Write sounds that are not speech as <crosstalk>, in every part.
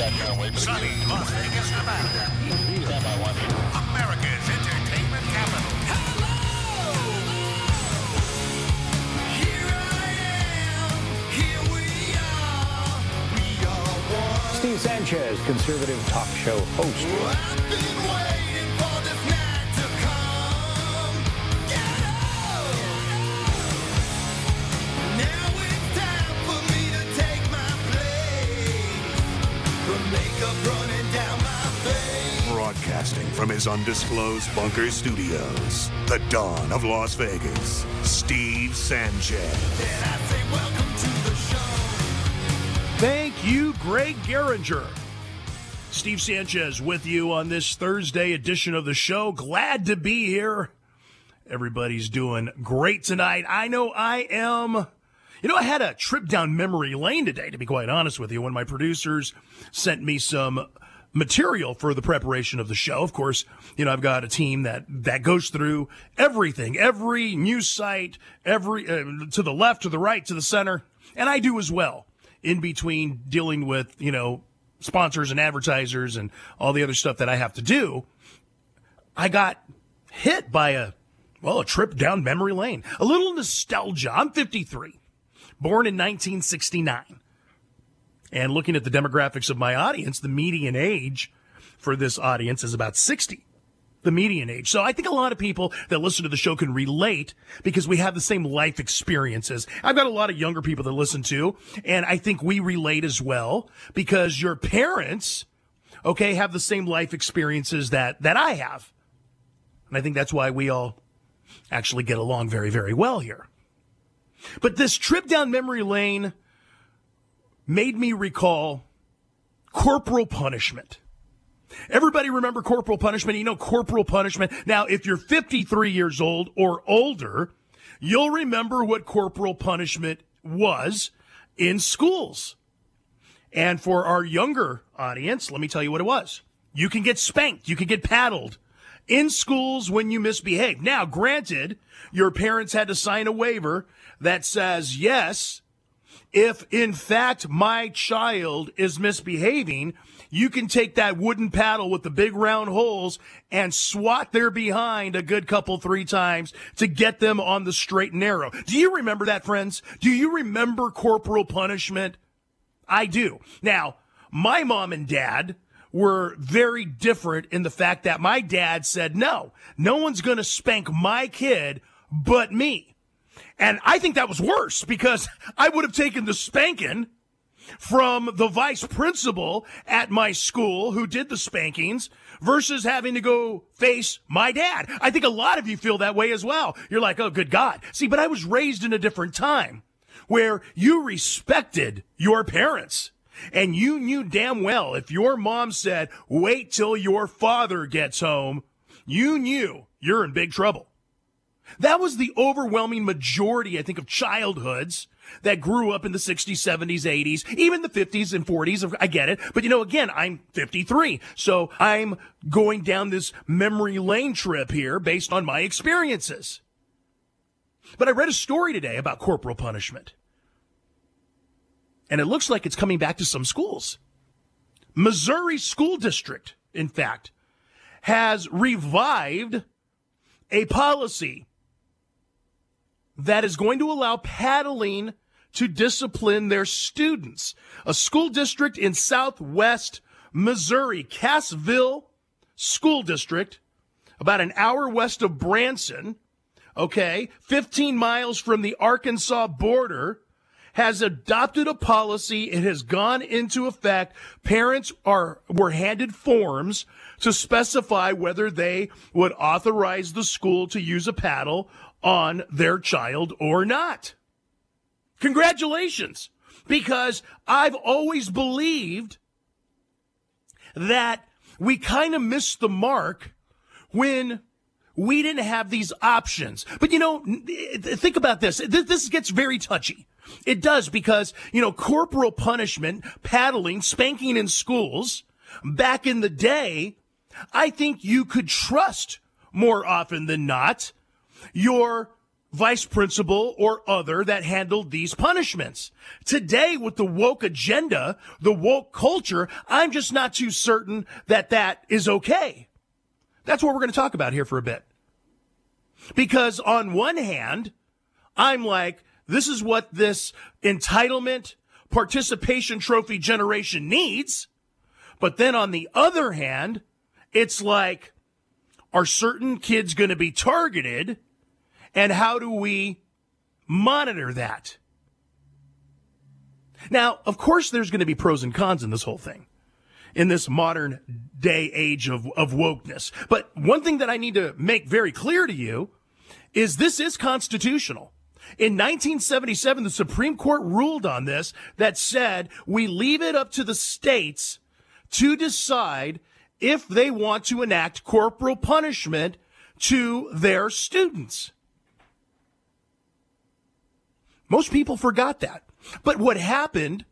Sunny Las Vegas, Nevada. America's entertainment capital. Hello! Here I am. Here we are. We are one. Steve Sanchez, conservative talk show host. Broadcasting from his undisclosed bunker studios, the dawn of Las Vegas, Steve Sanchez. And I'd say welcome to the show. Thank you, Greg Garinger. Steve Sanchez with you on this Thursday edition of the show. Glad to be here. Everybody's doing great tonight. I know I am. You know, I had a trip down memory lane today, to be quite honest with you, when my producers sent me some material for the preparation of the show. Of course, you know, I've got a team that, that goes through everything, every news site, every, uh, to the left, to the right, to the center. And I do as well in between dealing with, you know, sponsors and advertisers and all the other stuff that I have to do. I got hit by a, well, a trip down memory lane, a little nostalgia. I'm 53, born in 1969. And looking at the demographics of my audience, the median age for this audience is about 60. The median age. So I think a lot of people that listen to the show can relate because we have the same life experiences. I've got a lot of younger people that listen to, and I think we relate as well because your parents, okay, have the same life experiences that, that I have. And I think that's why we all actually get along very, very well here. But this trip down memory lane made me recall corporal punishment. Everybody remember corporal punishment? You know, corporal punishment. Now, if you're 53 years old or older, you'll remember what corporal punishment was in schools. And for our younger audience, let me tell you what it was. You can get spanked. You can get paddled in schools when you misbehave. Now, granted, your parents had to sign a waiver that says, yes, if in fact my child is misbehaving, you can take that wooden paddle with the big round holes and swat their behind a good couple, three times to get them on the straight and narrow. Do you remember that, friends? Do you remember corporal punishment? I do. Now, my mom and dad were very different in the fact that my dad said, no, no one's going to spank my kid but me. And I think that was worse because <laughs> I would have taken the spanking from the vice principal at my school who did the spankings versus having to go face my dad. I think a lot of you feel that way as well. You're like, oh, good God. See, but I was raised in a different time where you respected your parents. And you knew damn well if your mom said, wait till your father gets home, you knew you're in big trouble. That was the overwhelming majority, I think, of childhoods that grew up in the 60s, 70s, 80s, even the 50s and 40s. I get it. But you know, again, I'm 53. So I'm going down this memory lane trip here based on my experiences. But I read a story today about corporal punishment. And it looks like it's coming back to some schools. Missouri School District, in fact, has revived a policy that is going to allow paddling to discipline their students. A school district in southwest Missouri, Cassville School District, about an hour west of Branson, okay, 15 miles from the Arkansas border, has adopted a policy. It has gone into effect. Parents are, were handed forms to specify whether they would authorize the school to use a paddle on their child or not. Congratulations. Because I've always believed that we kind of missed the mark when we didn't have these options. But you know, think about this. This gets very touchy. It does because, you know, corporal punishment, paddling, spanking in schools, back in the day, I think you could trust more often than not your vice principal or other that handled these punishments. Today, with the woke agenda, the woke culture, I'm just not too certain that that is okay. That's what we're going to talk about here for a bit. Because on one hand, I'm like, this is what this entitlement participation trophy generation needs. But then on the other hand, it's like, are certain kids going to be targeted? And how do we monitor that? Now, of course, there's going to be pros and cons in this whole thing, in this modern day age of, of wokeness. But one thing that I need to make very clear to you is this is constitutional. In 1977, the Supreme Court ruled on this that said we leave it up to the states to decide if they want to enact corporal punishment to their students. Most people forgot that. But what happened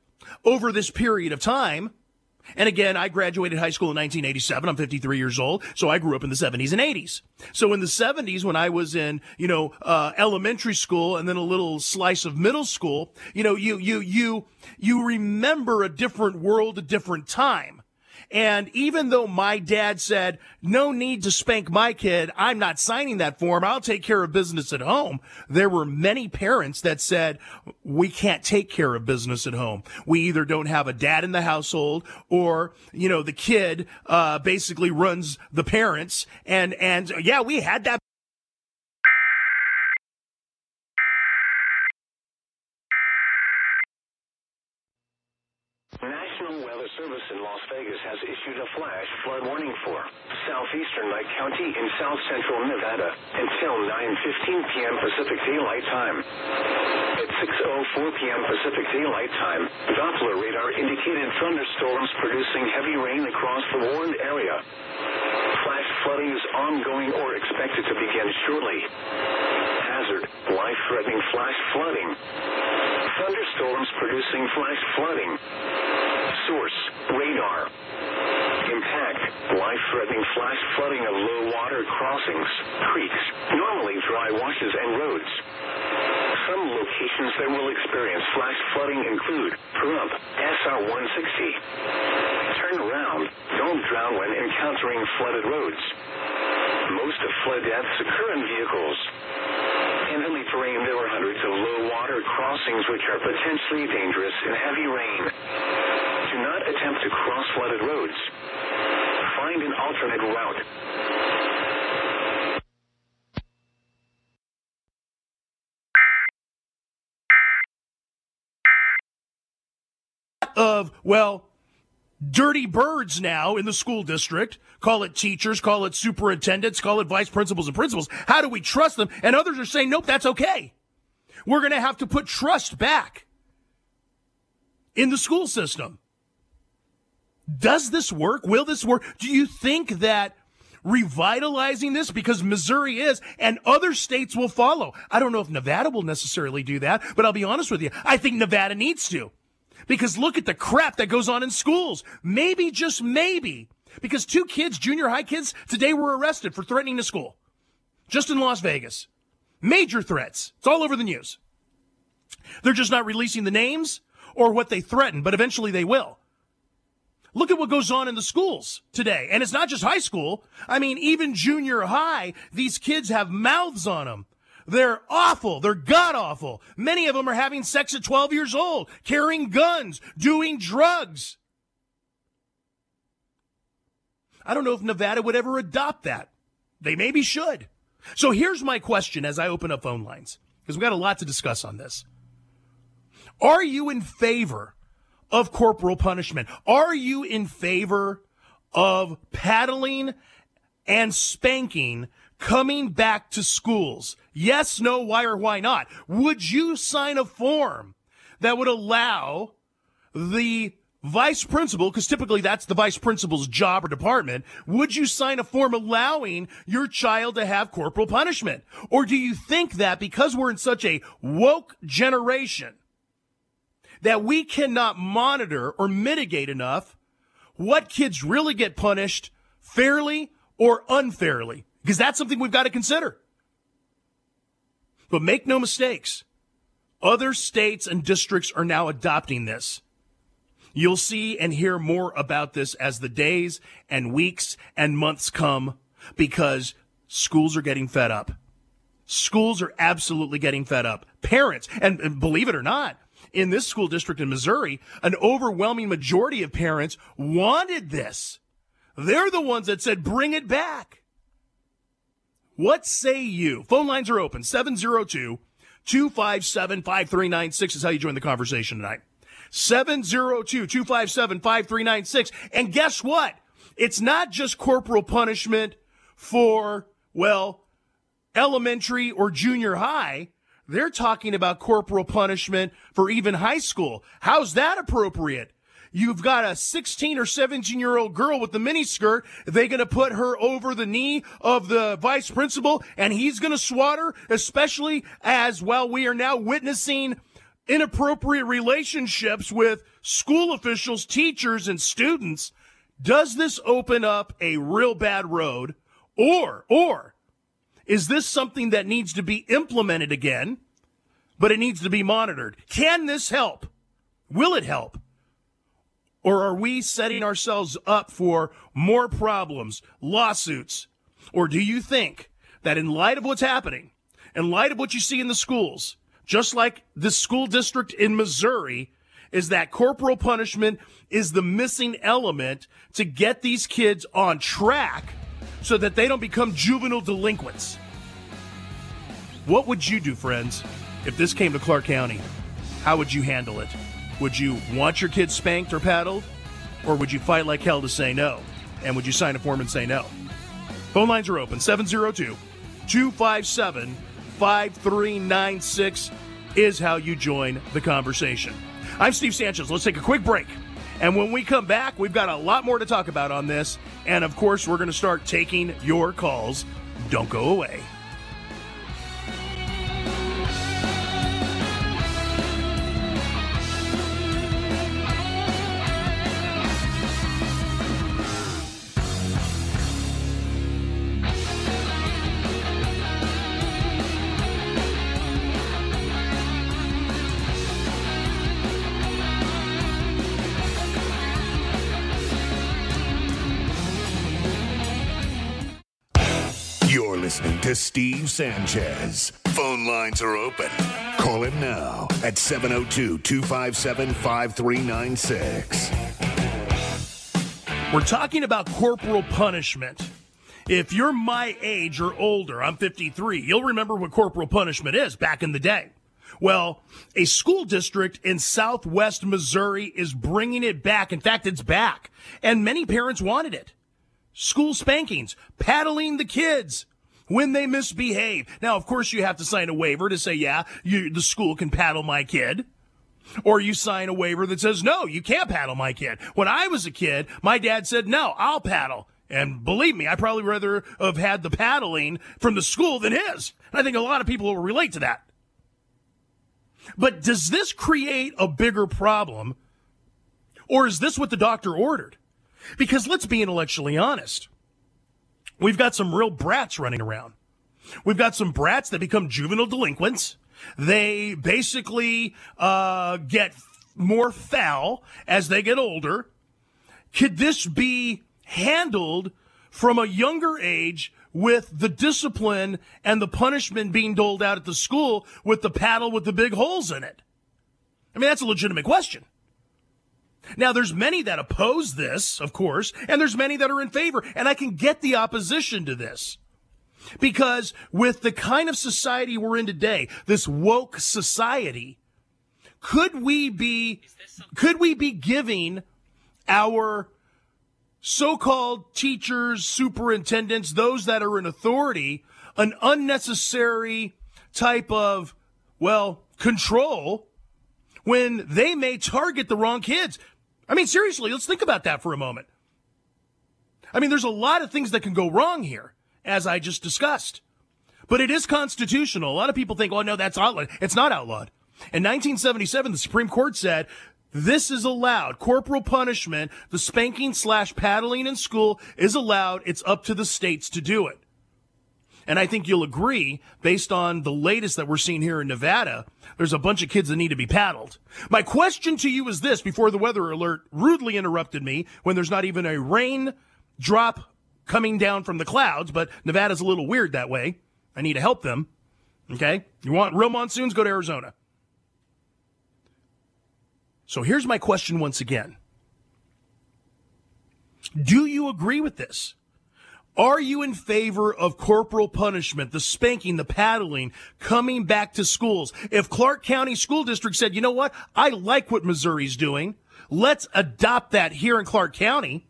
over this period of time, and again, I graduated high school in 1987. I'm 53 years old, so I grew up in the 70s and 80s. So in the 70s, when I was in, you know, uh, elementary school and then a little slice of middle school, you know, you, you, you, you remember a different world, a different time. And even though my dad said, no need to spank my kid, I'm not signing that form. I'll take care of business at home. There were many parents that said, we can't take care of business at home. We either don't have a dad in the household or, you know, the kid, uh, basically runs the parents. And, and yeah, we had that Service in Las Vegas has issued a flash flood warning for southeastern Lake County in south central Nevada until 9.15 p.m. Pacific Daylight Time. At 6.04 p.m. Pacific Daylight Time, Doppler radar indicated thunderstorms producing heavy rain across the warned area. Flash flooding is ongoing or expected to begin shortly. Hazard, life-threatening flash flooding. Thunderstorms producing flash flooding. Source, radar. Impact, life-threatening flash flooding of low water crossings, creeks, normally dry washes and roads. Some locations that will experience flash flooding include Pahrump, SR-160. Turn around. Don't drown when encountering flooded roads. Most of flood deaths occur in vehicles. In hilly terrain, there are hundreds of low water crossings which are potentially dangerous in heavy rain do not attempt to cross flooded roads. Find an alternate route. Of, well, dirty birds now in the school district. Call it teachers, call it superintendents, call it vice principals and principals. How do we trust them? And others are saying, nope, that's okay. We're going to have to put trust back in the school system. Does this work? Will this work? Do you think that revitalizing this because Missouri is and other states will follow? I don't know if Nevada will necessarily do that, but I'll be honest with you. I think Nevada needs to. Because look at the crap that goes on in schools. Maybe, just maybe, because two kids, junior high kids, today were arrested for threatening the school. Just in Las Vegas. Major threats. It's all over the news. They're just not releasing the names or what they threaten, but eventually they will. Look at what goes on in the schools today. And it's not just high school. I mean, even junior high, these kids have mouths on them. They're awful. They're god awful. Many of them are having sex at 12 years old, carrying guns, doing drugs. I don't know if Nevada would ever adopt that. They maybe should. So here's my question as I open up phone lines, because we've got a lot to discuss on this. Are you in favor of corporal punishment. Are you in favor of paddling and spanking coming back to schools? Yes, no, why, or why not? Would you sign a form that would allow the vice principal, because typically that's the vice principal's job or department, would you sign a form allowing your child to have corporal punishment? Or do you think that because we're in such a woke generation, that we cannot monitor or mitigate enough what kids really get punished fairly or unfairly, because that's something we've got to consider. But make no mistakes. Other states and districts are now adopting this. You'll see and hear more about this as the days and weeks and months come because schools are getting fed up. Schools are absolutely getting fed up. Parents, and, and believe it or not, in this school district in Missouri, an overwhelming majority of parents wanted this. They're the ones that said, bring it back. What say you? Phone lines are open 702 257 5396 is how you join the conversation tonight. 702 257 5396. And guess what? It's not just corporal punishment for, well, elementary or junior high. They're talking about corporal punishment for even high school. How's that appropriate? You've got a 16 or 17 year old girl with the mini skirt. They going to put her over the knee of the vice principal and he's going to swat her, especially as well, we are now witnessing inappropriate relationships with school officials, teachers, and students. Does this open up a real bad road or, or is this something that needs to be implemented again, but it needs to be monitored? Can this help? Will it help? Or are we setting ourselves up for more problems, lawsuits? Or do you think that in light of what's happening, in light of what you see in the schools, just like the school district in Missouri, is that corporal punishment is the missing element to get these kids on track so that they don't become juvenile delinquents. What would you do, friends, if this came to Clark County? How would you handle it? Would you want your kids spanked or paddled? Or would you fight like hell to say no? And would you sign a form and say no? Phone lines are open 702 257 5396 is how you join the conversation. I'm Steve Sanchez. Let's take a quick break. And when we come back, we've got a lot more to talk about on this. And of course, we're going to start taking your calls. Don't go away. Steve Sanchez. Phone lines are open. Call him now at 702 257 5396. We're talking about corporal punishment. If you're my age or older, I'm 53, you'll remember what corporal punishment is back in the day. Well, a school district in southwest Missouri is bringing it back. In fact, it's back. And many parents wanted it. School spankings, paddling the kids, when they misbehave. Now, of course, you have to sign a waiver to say, yeah, you, the school can paddle my kid. Or you sign a waiver that says, no, you can't paddle my kid. When I was a kid, my dad said, no, I'll paddle. And believe me, I probably rather have had the paddling from the school than his. And I think a lot of people will relate to that. But does this create a bigger problem? Or is this what the doctor ordered? Because let's be intellectually honest. We've got some real brats running around. We've got some brats that become juvenile delinquents. They basically uh, get more foul as they get older. Could this be handled from a younger age with the discipline and the punishment being doled out at the school with the paddle with the big holes in it? I mean, that's a legitimate question. Now, there's many that oppose this, of course, and there's many that are in favor, and I can get the opposition to this. Because with the kind of society we're in today, this woke society, could we be, could we be giving our so-called teachers, superintendents, those that are in authority, an unnecessary type of, well, control when they may target the wrong kids. I mean, seriously, let's think about that for a moment. I mean, there's a lot of things that can go wrong here, as I just discussed. But it is constitutional. A lot of people think, oh, no, that's outlawed. It's not outlawed. In 1977, the Supreme Court said this is allowed. Corporal punishment, the spanking slash paddling in school is allowed. It's up to the states to do it. And I think you'll agree, based on the latest that we're seeing here in Nevada, there's a bunch of kids that need to be paddled. My question to you is this before the weather alert rudely interrupted me when there's not even a rain drop coming down from the clouds, but Nevada's a little weird that way. I need to help them. Okay? You want real monsoons? Go to Arizona. So here's my question once again. Do you agree with this? Are you in favor of corporal punishment, the spanking, the paddling, coming back to schools? If Clark County School District said, you know what? I like what Missouri's doing. Let's adopt that here in Clark County.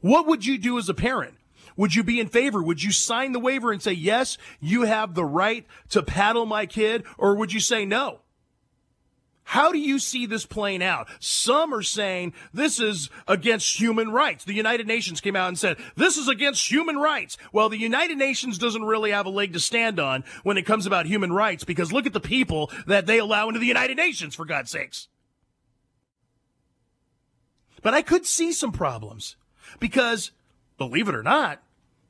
What would you do as a parent? Would you be in favor? Would you sign the waiver and say, yes, you have the right to paddle my kid? Or would you say no? How do you see this playing out? Some are saying this is against human rights. The United Nations came out and said this is against human rights. Well, the United Nations doesn't really have a leg to stand on when it comes about human rights because look at the people that they allow into the United Nations, for God's sakes. But I could see some problems because, believe it or not,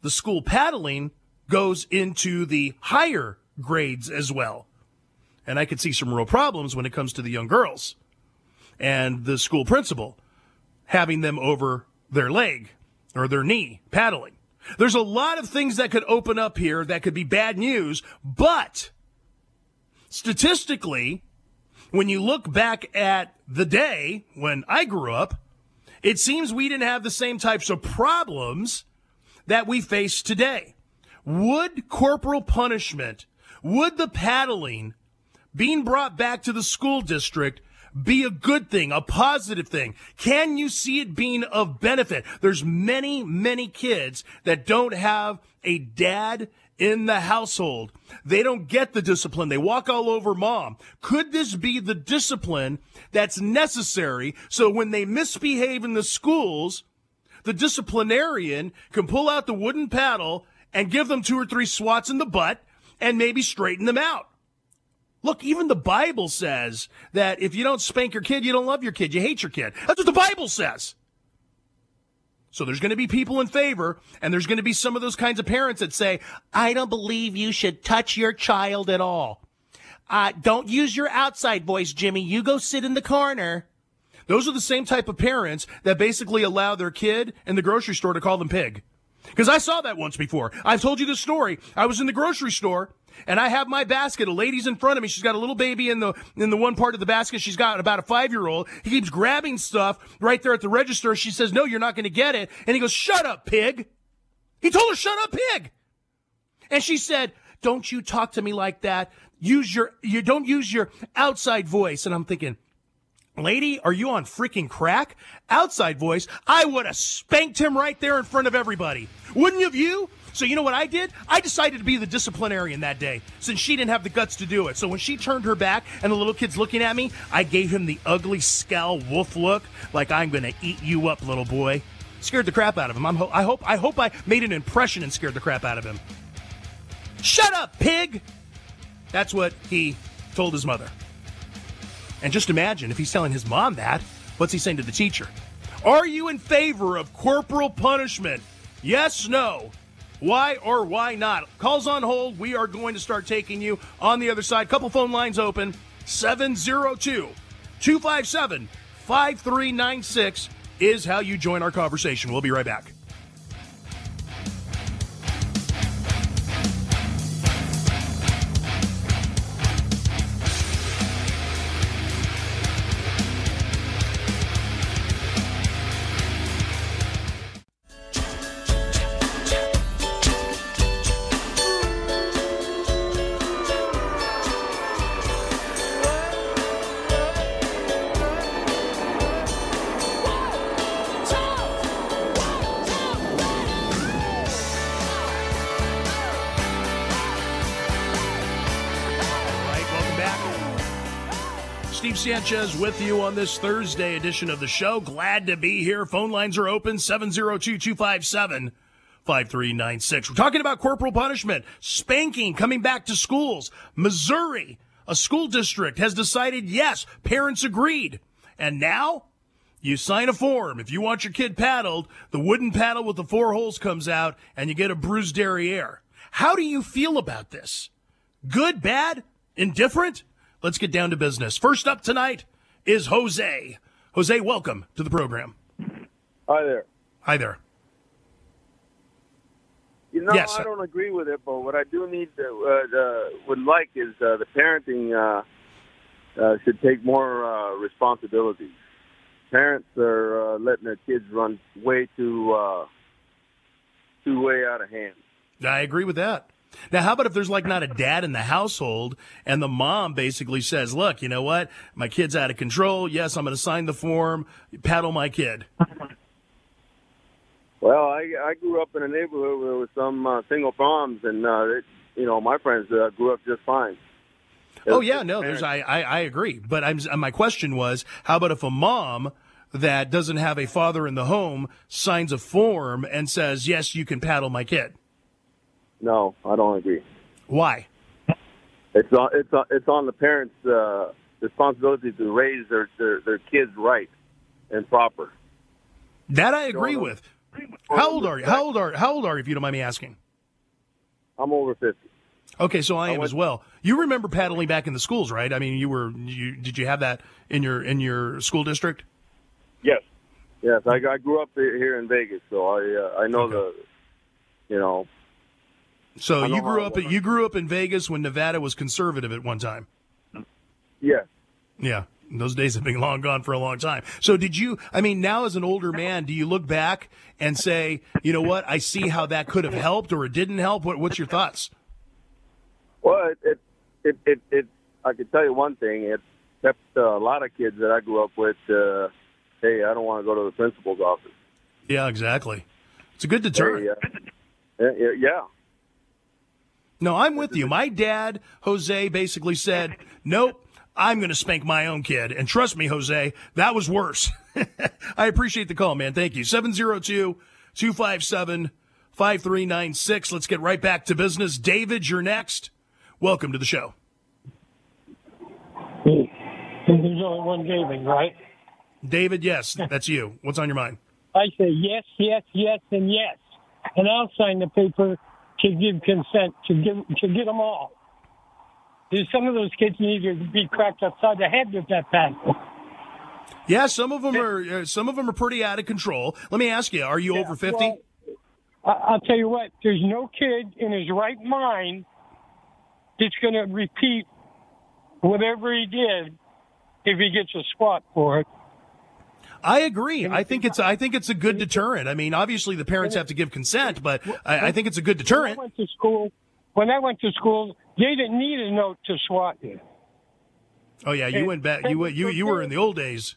the school paddling goes into the higher grades as well. And I could see some real problems when it comes to the young girls and the school principal having them over their leg or their knee paddling. There's a lot of things that could open up here that could be bad news, but statistically, when you look back at the day when I grew up, it seems we didn't have the same types of problems that we face today. Would corporal punishment, would the paddling being brought back to the school district be a good thing, a positive thing? Can you see it being of benefit? There's many, many kids that don't have a dad in the household. They don't get the discipline. They walk all over mom. Could this be the discipline that's necessary so when they misbehave in the schools, the disciplinarian can pull out the wooden paddle and give them two or three swats in the butt and maybe straighten them out? Look, even the Bible says that if you don't spank your kid, you don't love your kid. You hate your kid. That's what the Bible says. So there's going to be people in favor, and there's going to be some of those kinds of parents that say, I don't believe you should touch your child at all. Uh, don't use your outside voice, Jimmy. You go sit in the corner. Those are the same type of parents that basically allow their kid in the grocery store to call them pig. Because I saw that once before. I've told you this story. I was in the grocery store and I have my basket. A lady's in front of me. She's got a little baby in the in the one part of the basket. She's got about a five year old. He keeps grabbing stuff right there at the register. She says, "No, you're not going to get it." And he goes, "Shut up, pig." He told her, "Shut up, pig." And she said, "Don't you talk to me like that. Use your you don't use your outside voice." And I'm thinking. Lady, are you on freaking crack? Outside voice, I would have spanked him right there in front of everybody. Wouldn't have you? So you know what I did? I decided to be the disciplinarian that day since she didn't have the guts to do it. So when she turned her back and the little kid's looking at me, I gave him the ugly scowl wolf look like I'm going to eat you up, little boy. Scared the crap out of him. I'm ho- I hope I hope I made an impression and scared the crap out of him. Shut up, pig. That's what he told his mother. And just imagine if he's telling his mom that, what's he saying to the teacher? Are you in favor of corporal punishment? Yes, no. Why or why not? Calls on hold. We are going to start taking you on the other side. Couple phone lines open 702 257 5396 is how you join our conversation. We'll be right back. Sanchez with you on this Thursday edition of the show. Glad to be here. Phone lines are open 702 257 5396. We're talking about corporal punishment, spanking, coming back to schools. Missouri, a school district, has decided yes, parents agreed. And now you sign a form. If you want your kid paddled, the wooden paddle with the four holes comes out and you get a bruised derriere. How do you feel about this? Good, bad, indifferent? Let's get down to business. First up tonight is Jose. Jose, welcome to the program. Hi there. Hi there. You know, Yes. I don't agree with it, but what I do need to, uh, uh, would like is uh, the parenting uh, uh, should take more uh, responsibilities. Parents are uh, letting their kids run way too uh, too way out of hand. I agree with that. Now, how about if there's like not a dad in the household and the mom basically says, look, you know what? My kid's out of control. Yes, I'm going to sign the form, paddle my kid. Well, I, I grew up in a neighborhood where there was some uh, single moms, and uh, it, you know my friends uh, grew up just fine. It Oh yeah, no, there's. I, I I agree, but I'm my question was, how about if a mom that doesn't have a father in the home signs a form and says, yes, you can paddle my kid? No, I don't agree. Why? It's on it's on, it's on the parents' uh, responsibility to raise their, their their kids right and proper. That I agree No, no. with. How old are you? How old are How old are you? If you don't mind me asking. I'm over fifty. Okay, so I am went- as well. You remember paddling back in the schools, right? I mean, you were you did you have that in your in your school district? Yes, yes. I, I grew up here in Vegas, so I uh, I know Okay. the, you know, So you grew up you grew up in Vegas when Nevada was conservative at one time. Yeah. Yeah. Those days have been long gone for a long time. So did you I mean now as an older man, do you look back and say, you know what, I see how that could have helped or it didn't help? What what's your thoughts? Well, it it it, it, it I can tell you one thing. It kept uh, a lot of kids that I grew up with. Uh, hey, I don't want to go to the principal's office. Yeah, exactly. It's a good Hey, deterrent. uh, yeah, yeah. No, I'm with you. My dad, Jose, basically said, "Nope, I'm going to spank my own kid." And trust me, Jose, that was worse. <laughs> I appreciate the call, man. Thank you. 702-257-5396. Let's get right back to business. David, you're next. Welcome to the show. There's only one gaming, right? David, yes, that's you. What's on your mind? I say yes, yes, yes, and yes, and I'll sign the paper to give consent to give to get them all. There's some of those kids need to be cracked upside the head with that paddle. Yeah, some of them are uh, some of them are pretty out of control. Let me ask you, are you over 50? Well, I'll tell you what. There's no kid in his right mind that's going to repeat whatever he did if he gets a spot for it. I agree. I think it's I think it's a good deterrent. I mean, obviously the parents have to give consent, but I, I think it's a good When I deterrent. went to school, when I went to school, they didn't need a note to swat you. Oh yeah, you went back. You went- you you were in the old days.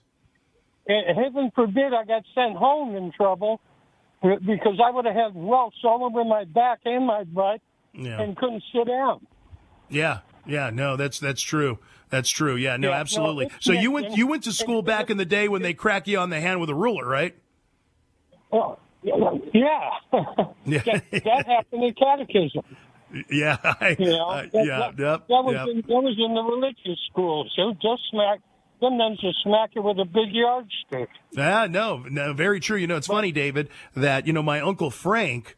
And heaven forbid I got sent home in trouble uh, because I would have had welts all over my back and my butt Yeah, and couldn't sit down. yeah, yeah. No, that's that's true. That's true. Yeah, no, Yeah, absolutely. it's- So you went and- you went to school back in the day when they crack you on the hand with a ruler, right? Well, yeah, <laughs> Yeah. that, that happened in catechism. Yeah, <laughs> I, You know, that, yeah, that, yep, that was yep. in, that was in the religious schools. So just smack them, then just smack you with a big yardstick. Ah, no, no, very true. You know, it's funny, David, that you know my uncle Frank,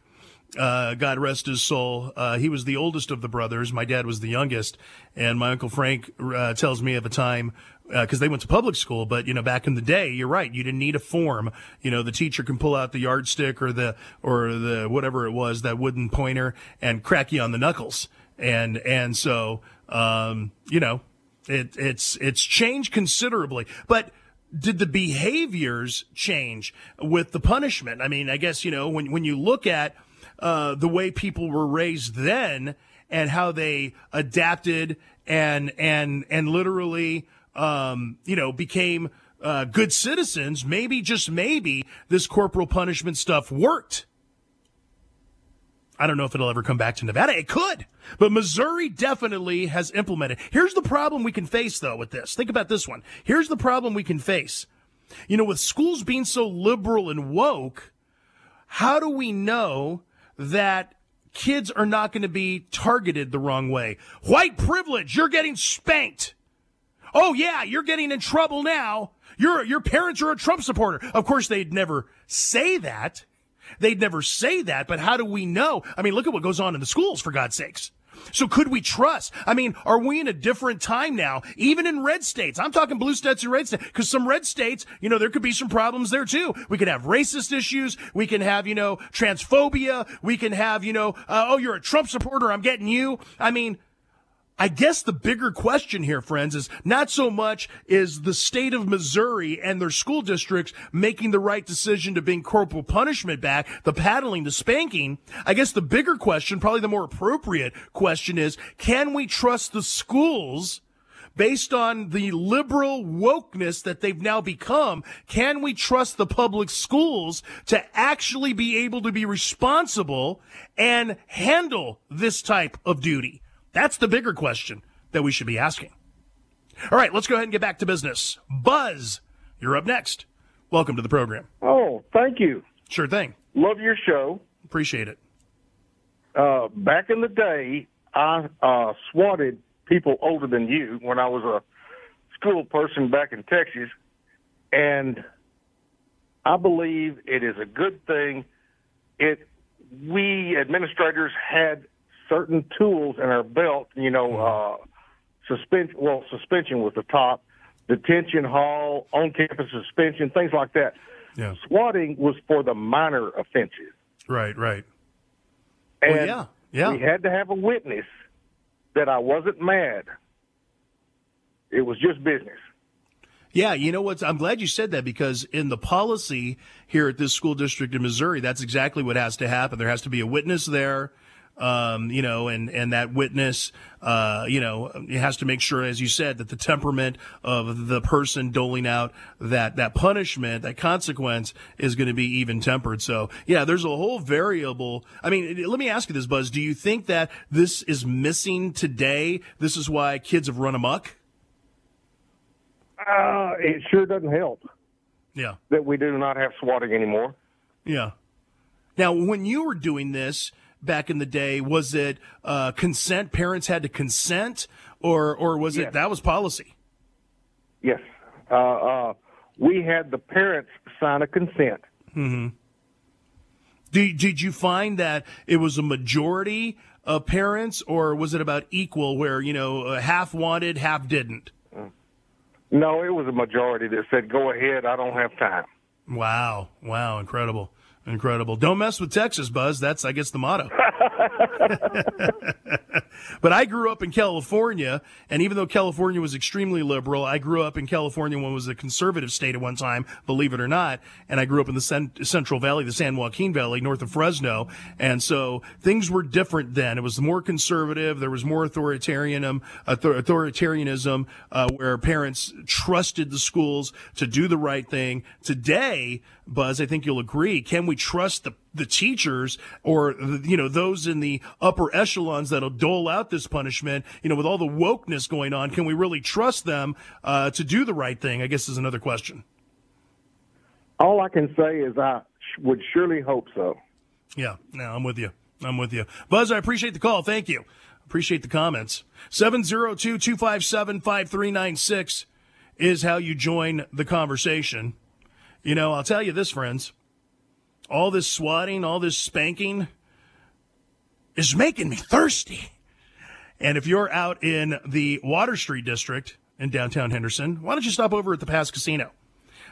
uh, God rest his soul, uh, he was the oldest of the brothers. My dad was the youngest, and my uncle Frank uh, tells me of a time because they went to public school. But you know, back in the day, you're right. You didn't need a form. You know, the teacher can pull out the yardstick or the or the whatever it was that wooden pointer and crack you on the knuckles. And and so um, you know, it, it's it's changed considerably, but did the behaviors change with the punishment? I mean, I guess you know when when you look at uh, the way people were raised then and how they adapted and and and literally um, you know became uh, good citizens. Maybe just maybe this corporal punishment stuff worked. I don't know if it'll ever come back to Nevada. It could, but Missouri definitely has implemented. Here's the problem we can face though with this. Think about this one. Here's the problem we can face. You know, with schools being so liberal and woke, how do we know that kids are not going to be targeted the wrong way? White privilege, you're getting spanked. Oh yeah, you're getting in trouble now. Your your parents are a Trump supporter. Of course, they'd never say that, They'd never say that, but how do we know? I mean, look at what goes on in the schools, for God's sakes. So could we trust? I mean, are we in a different time now? Even in red states, I'm talking blue states and red states, because some red states, you know, there could be some problems there too. We could have racist issues. We can have, you know, transphobia. We can have, you know, uh, oh, you're a Trump supporter. I'm getting you. I mean, I guess the bigger question here, friends, is not so much is the state of Missouri and their school districts making the right decision to bring corporal punishment back, the paddling, the spanking. I guess the bigger question, probably the more appropriate question is, can we trust the schools based on the liberal wokeness that they've now become, can we trust the public schools to actually be able to be responsible and handle this type of duty? That's the bigger question that we should be asking. All right, let's go ahead and get back to business. Buzz, you're up next. Welcome to the program. Oh, thank you. Sure thing. Love your show. Appreciate it. Uh, back in the day, I uh, swatted people older than you when I was a school person back in Texas, and I believe it is a good thing. It we administrators had certain tools in our belt, you know, uh, suspension, well, suspension was the top, detention hall, on campus suspension, things like that. Yeah. Swatting was for the minor offenses. Right, right. And well, yeah, yeah. we had to have a witness that I wasn't mad. It was just business. Yeah, you know what? I'm glad you said that because in the policy here at this school district in Missouri, that's exactly what has to happen. There has to be a witness there um, you know, and, and that witness, uh, you know, it has to make sure, as you said, that the temperament of the person doling out that, that punishment, that consequence is going to be even tempered. So yeah, there's a whole variable. I mean, let me ask you this, Buzz. Do you think that this is missing today? This is why kids have run amok? Uh, it sure doesn't help. Yeah. That we do not have swatting anymore. Yeah. Now, when you were doing this, back in the day? Was it uh, consent? Parents had to consent, or or was yes. it that was policy? Yes, uh, uh, we had the parents sign a consent. Mm-hmm. Did, did you find that it was a majority of parents, or was it about equal, where you know uh, half wanted, half didn't? No, it was a majority that said, "Go ahead, I don't have time." Wow! Wow! Incredible. Incredible. Don't mess with Texas, Buzz. That's, I guess, the motto. <laughs> <laughs> but I grew up in California, and even though California was extremely liberal, I grew up in California when it was a conservative state at one time, believe it or not. And I grew up in the cent- Central Valley, the San Joaquin Valley, north of Fresno. And so things were different then. It was more conservative. There was more authoritarianism, authoritarianism, uh, where parents trusted the schools to do the right thing. Today, Buzz, I think you'll agree. Can we trust the the teachers or you know those in the upper echelons that'll dole out this punishment? You know, with all the wokeness going on, can we really trust them uh, to do the right thing? I guess is another question. All I can say is I would surely hope so. Yeah, no, I'm with you. I'm with you. Buzz, I appreciate the call. Thank you. Appreciate the comments. 702 257 5396 is how you join the conversation. You know, I'll tell you this, friends. All this swatting, all this spanking is making me thirsty. And if you're out in the Water Street district in downtown Henderson, why don't you stop over at the Pass Casino?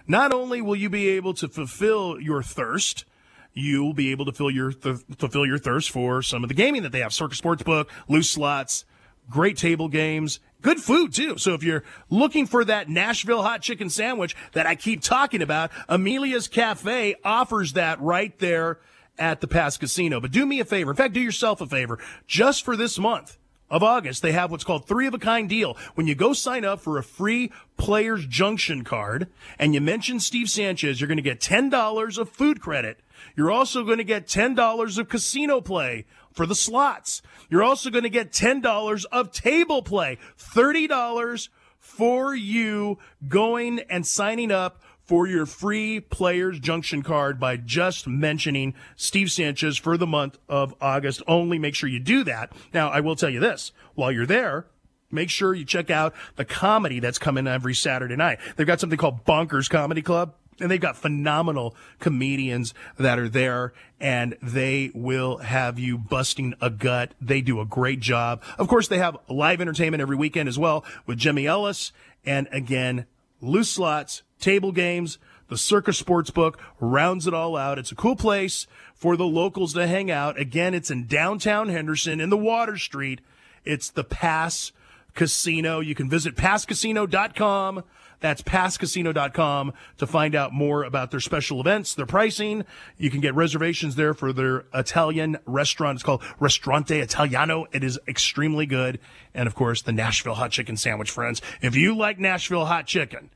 Not only will you be able to fulfill your thirst, you will be able to your th- fulfill your thirst for some of the gaming that they have: Circa Sportsbook, loose slots, great table games, Good food too. So if you're looking for that Nashville hot chicken sandwich that I keep talking about, Amelia's Cafe offers that right there at the Pass Casino. But do me a favor. In fact, do yourself a favor. Just for this month of August, they have what's called three of a kind deal. When you go sign up for a free Players Junction card and you mention Steve Sanchez, you're going to get $10 of food credit. You're also going to get $10 of casino play for the slots. You're also going to get $10 of table play, $30 for you going and signing up for your free Players Junction card by just mentioning Steve Sanchez for the month of August only. Make sure you do that. Now, I will tell you this while you're there, make sure you check out the comedy that's coming every Saturday night. They've got something called Bonkers Comedy Club. And they've got phenomenal comedians that are there and they will have you busting a gut. They do a great job. Of course, they have live entertainment every weekend as well with Jimmy Ellis. And again, loose slots, table games, the Circa Sportsbook rounds it all out. It's a cool place for the locals to hang out. Again, it's in downtown Henderson in the Water Street. It's the Pass Casino. You can visit passcasino.com. That's passcasino.com to find out more about their special events, their pricing. You can get reservations there for their Italian restaurant. It's called Restaurante Italiano. It is extremely good. And of course, the Nashville hot chicken sandwich, friends. If you like Nashville hot chicken,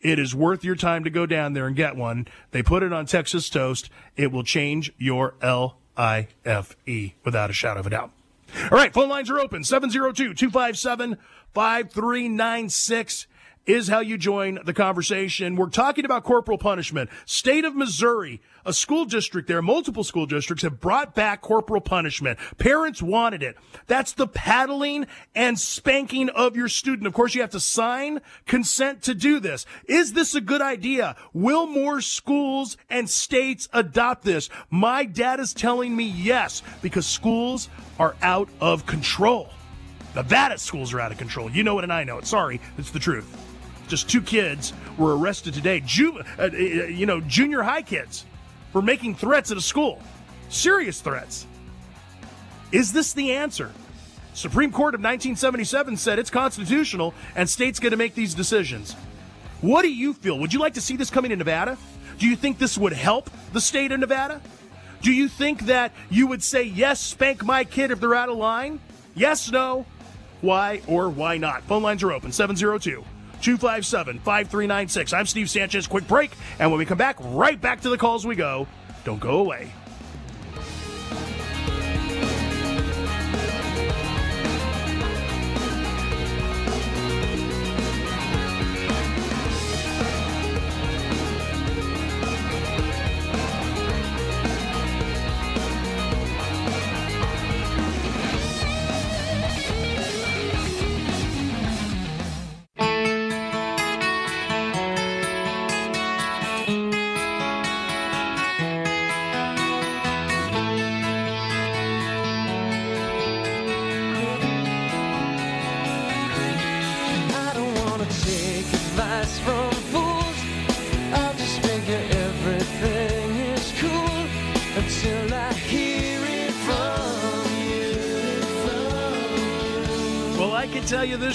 it is worth your time to go down there and get one. They put it on Texas toast. It will change your L I F E without a shadow of a doubt. All right, phone lines are open 702 257 5396 is how you join the conversation. We're talking about corporal punishment. State of Missouri, a school district there, multiple school districts have brought back corporal punishment. Parents wanted it. That's the paddling and spanking of your student. Of course, you have to sign consent to do this. Is this a good idea? Will more schools and states adopt this? My dad is telling me yes, because schools are out of control. Nevada schools are out of control. You know it and I know it. Sorry, it's the truth just two kids were arrested today. Ju- uh, uh, you know, junior high kids for making threats at a school, serious threats. Is this the answer? Supreme Court of 1977 said it's constitutional and states get to make these decisions. What do you feel? Would you like to see this coming to Nevada? Do you think this would help the state of Nevada? Do you think that you would say, yes, spank my kid if they're out of line? Yes, no? Why or why not? Phone lines are open 702 257 5396. I'm Steve Sanchez. Quick break. And when we come back, right back to the calls we go. Don't go away.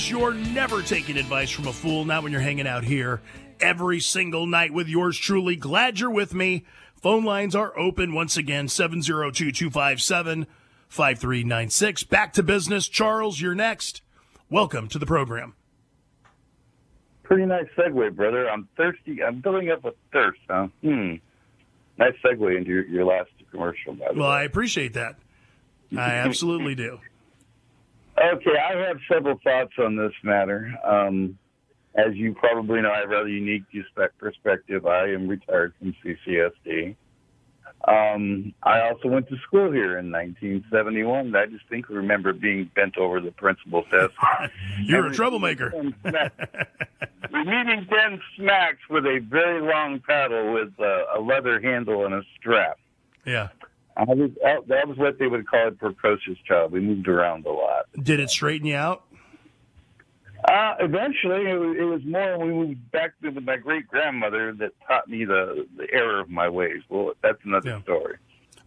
You're never taking advice from a fool, not when you're hanging out here every single night with yours truly. Glad you're with me. Phone lines are open once again 702 257 5396. Back to business. Charles, you're next. Welcome to the program. Pretty nice segue, brother. I'm thirsty. I'm building up a thirst, huh? Hmm. Nice segue into your, your last commercial, Well, way. I appreciate that. I absolutely <laughs> do. Okay, I have several thoughts on this matter. Um, as you probably know, I have a rather unique perspective. I am retired from CCSD. Um, I also went to school here in 1971. I just distinctly remember being bent over the principal's desk. <laughs> You're a troublemaker. Receiving 10 smacks with a very long paddle with a leather handle and a strap. Yeah. I was that was what they would call a precocious child. We moved around a lot. Did it straighten you out? Uh, eventually, it was, it was more when we moved back to my great grandmother that taught me the the error of my ways. Well, that's another yeah. story.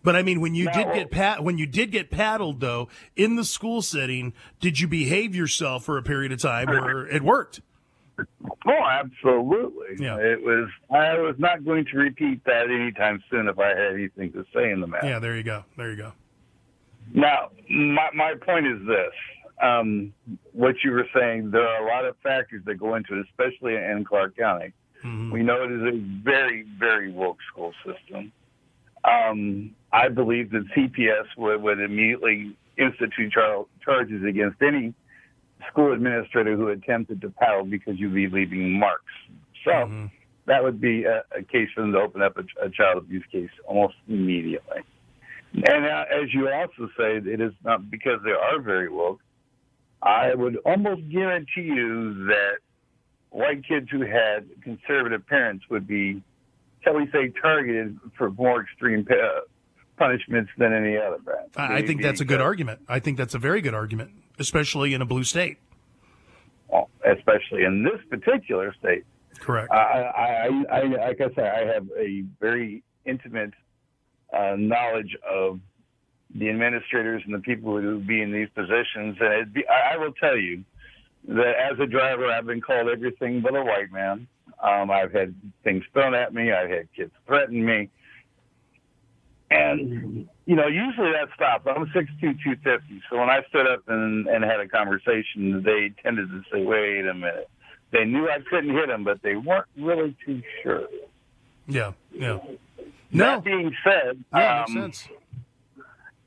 But I mean, when you did get pat, when you did get paddled though in the school setting, did you behave yourself for a period of time, or it worked? Oh, absolutely. Yeah. It was. I was not going to repeat that anytime soon if I had anything to say in the matter. Yeah, there you go. There you go. Now, my my point is this: um, what you were saying, there are a lot of factors that go into it, especially in Clark County. Mm-hmm. We know it is a very, very woke school system. Um, I believe that CPS would, would immediately institute char- charges against any school administrator who attempted to paddle because you'd be leaving marks. So mm-hmm. that would be a, a, case for them to open up a, a child abuse case almost immediately. And uh, as you also say, it is not because they are very woke. I would almost guarantee you that white kids who had conservative parents would be shall we say, targeted for more extreme uh, punishments than any other branch. I, I think that's a good argument. I think that's a very good argument, especially in a blue state. Well, especially in this particular state. Correct. I, I, I, like I say, I have a very intimate uh, knowledge of the administrators and the people who would be in these positions, and be, I, I will tell you that as a driver, I've been called everything but a white man. Um, I've had things thrown at me. I've had kids threaten me. And, you know, usually that stops. I'm 6'2", 250. So when I stood up and, and had a conversation, they tended to say, wait a minute. They knew I couldn't hit them, but they weren't really too sure. Yeah, yeah. No. That being said, yeah, um,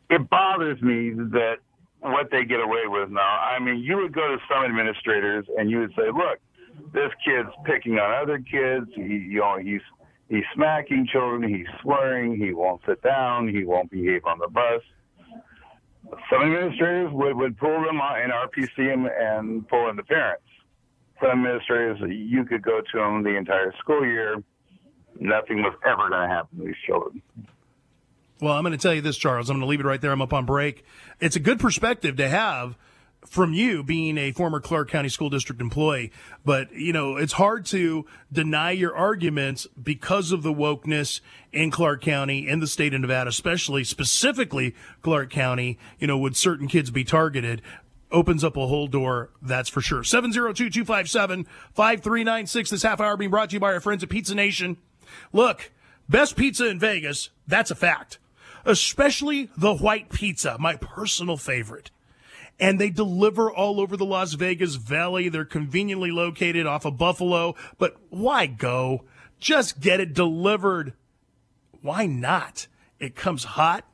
it bothers me that what they get away with now. I mean, you would go to some administrators and you would say, look, this kid's picking on other kids. He, you know, he's he's smacking children. He's swearing. He won't sit down. He won't behave on the bus. Some administrators would, would pull them out in RPC and, and pull in the parents. Some administrators, you could go to them the entire school year. Nothing was ever going to happen to these children. Well, I'm going to tell you this, Charles. I'm going to leave it right there. I'm up on break. It's a good perspective to have from you being a former Clark County School District employee, but you know, it's hard to deny your arguments because of the wokeness in Clark County, in the state of Nevada, especially specifically Clark County, you know, would certain kids be targeted? Opens up a whole door, that's for sure. 702-257-5396. This half hour being brought to you by our friends at Pizza Nation. Look, best pizza in Vegas, that's a fact. Especially the white pizza, my personal favorite and they deliver all over the Las Vegas Valley. They're conveniently located off of Buffalo, but why go? Just get it delivered. Why not? It comes hot.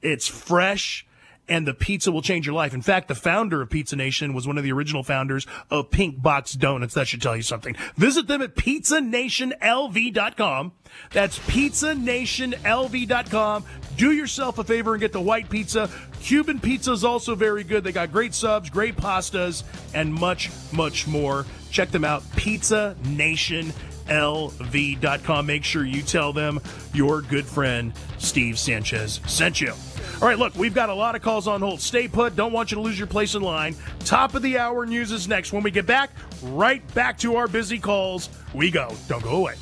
It's fresh and the pizza will change your life. In fact, the founder of Pizza Nation was one of the original founders of Pinkbox Doughnuts. That should tell you something. Visit them at pizzanationlv.com. That's pizzanationlv.com. Do yourself a favor and get the white pizza. Cuban pizza is also very good. They got great subs, great pastas, and much, much more. Check them out. pizzanationlv.com. Make sure you tell them your good friend Steve Sanchez sent you. All right, look, we've got a lot of calls on hold. Stay put. Don't want you to lose your place in line. Top of the hour news is next. When we get back, right back to our busy calls, we go. Don't go away.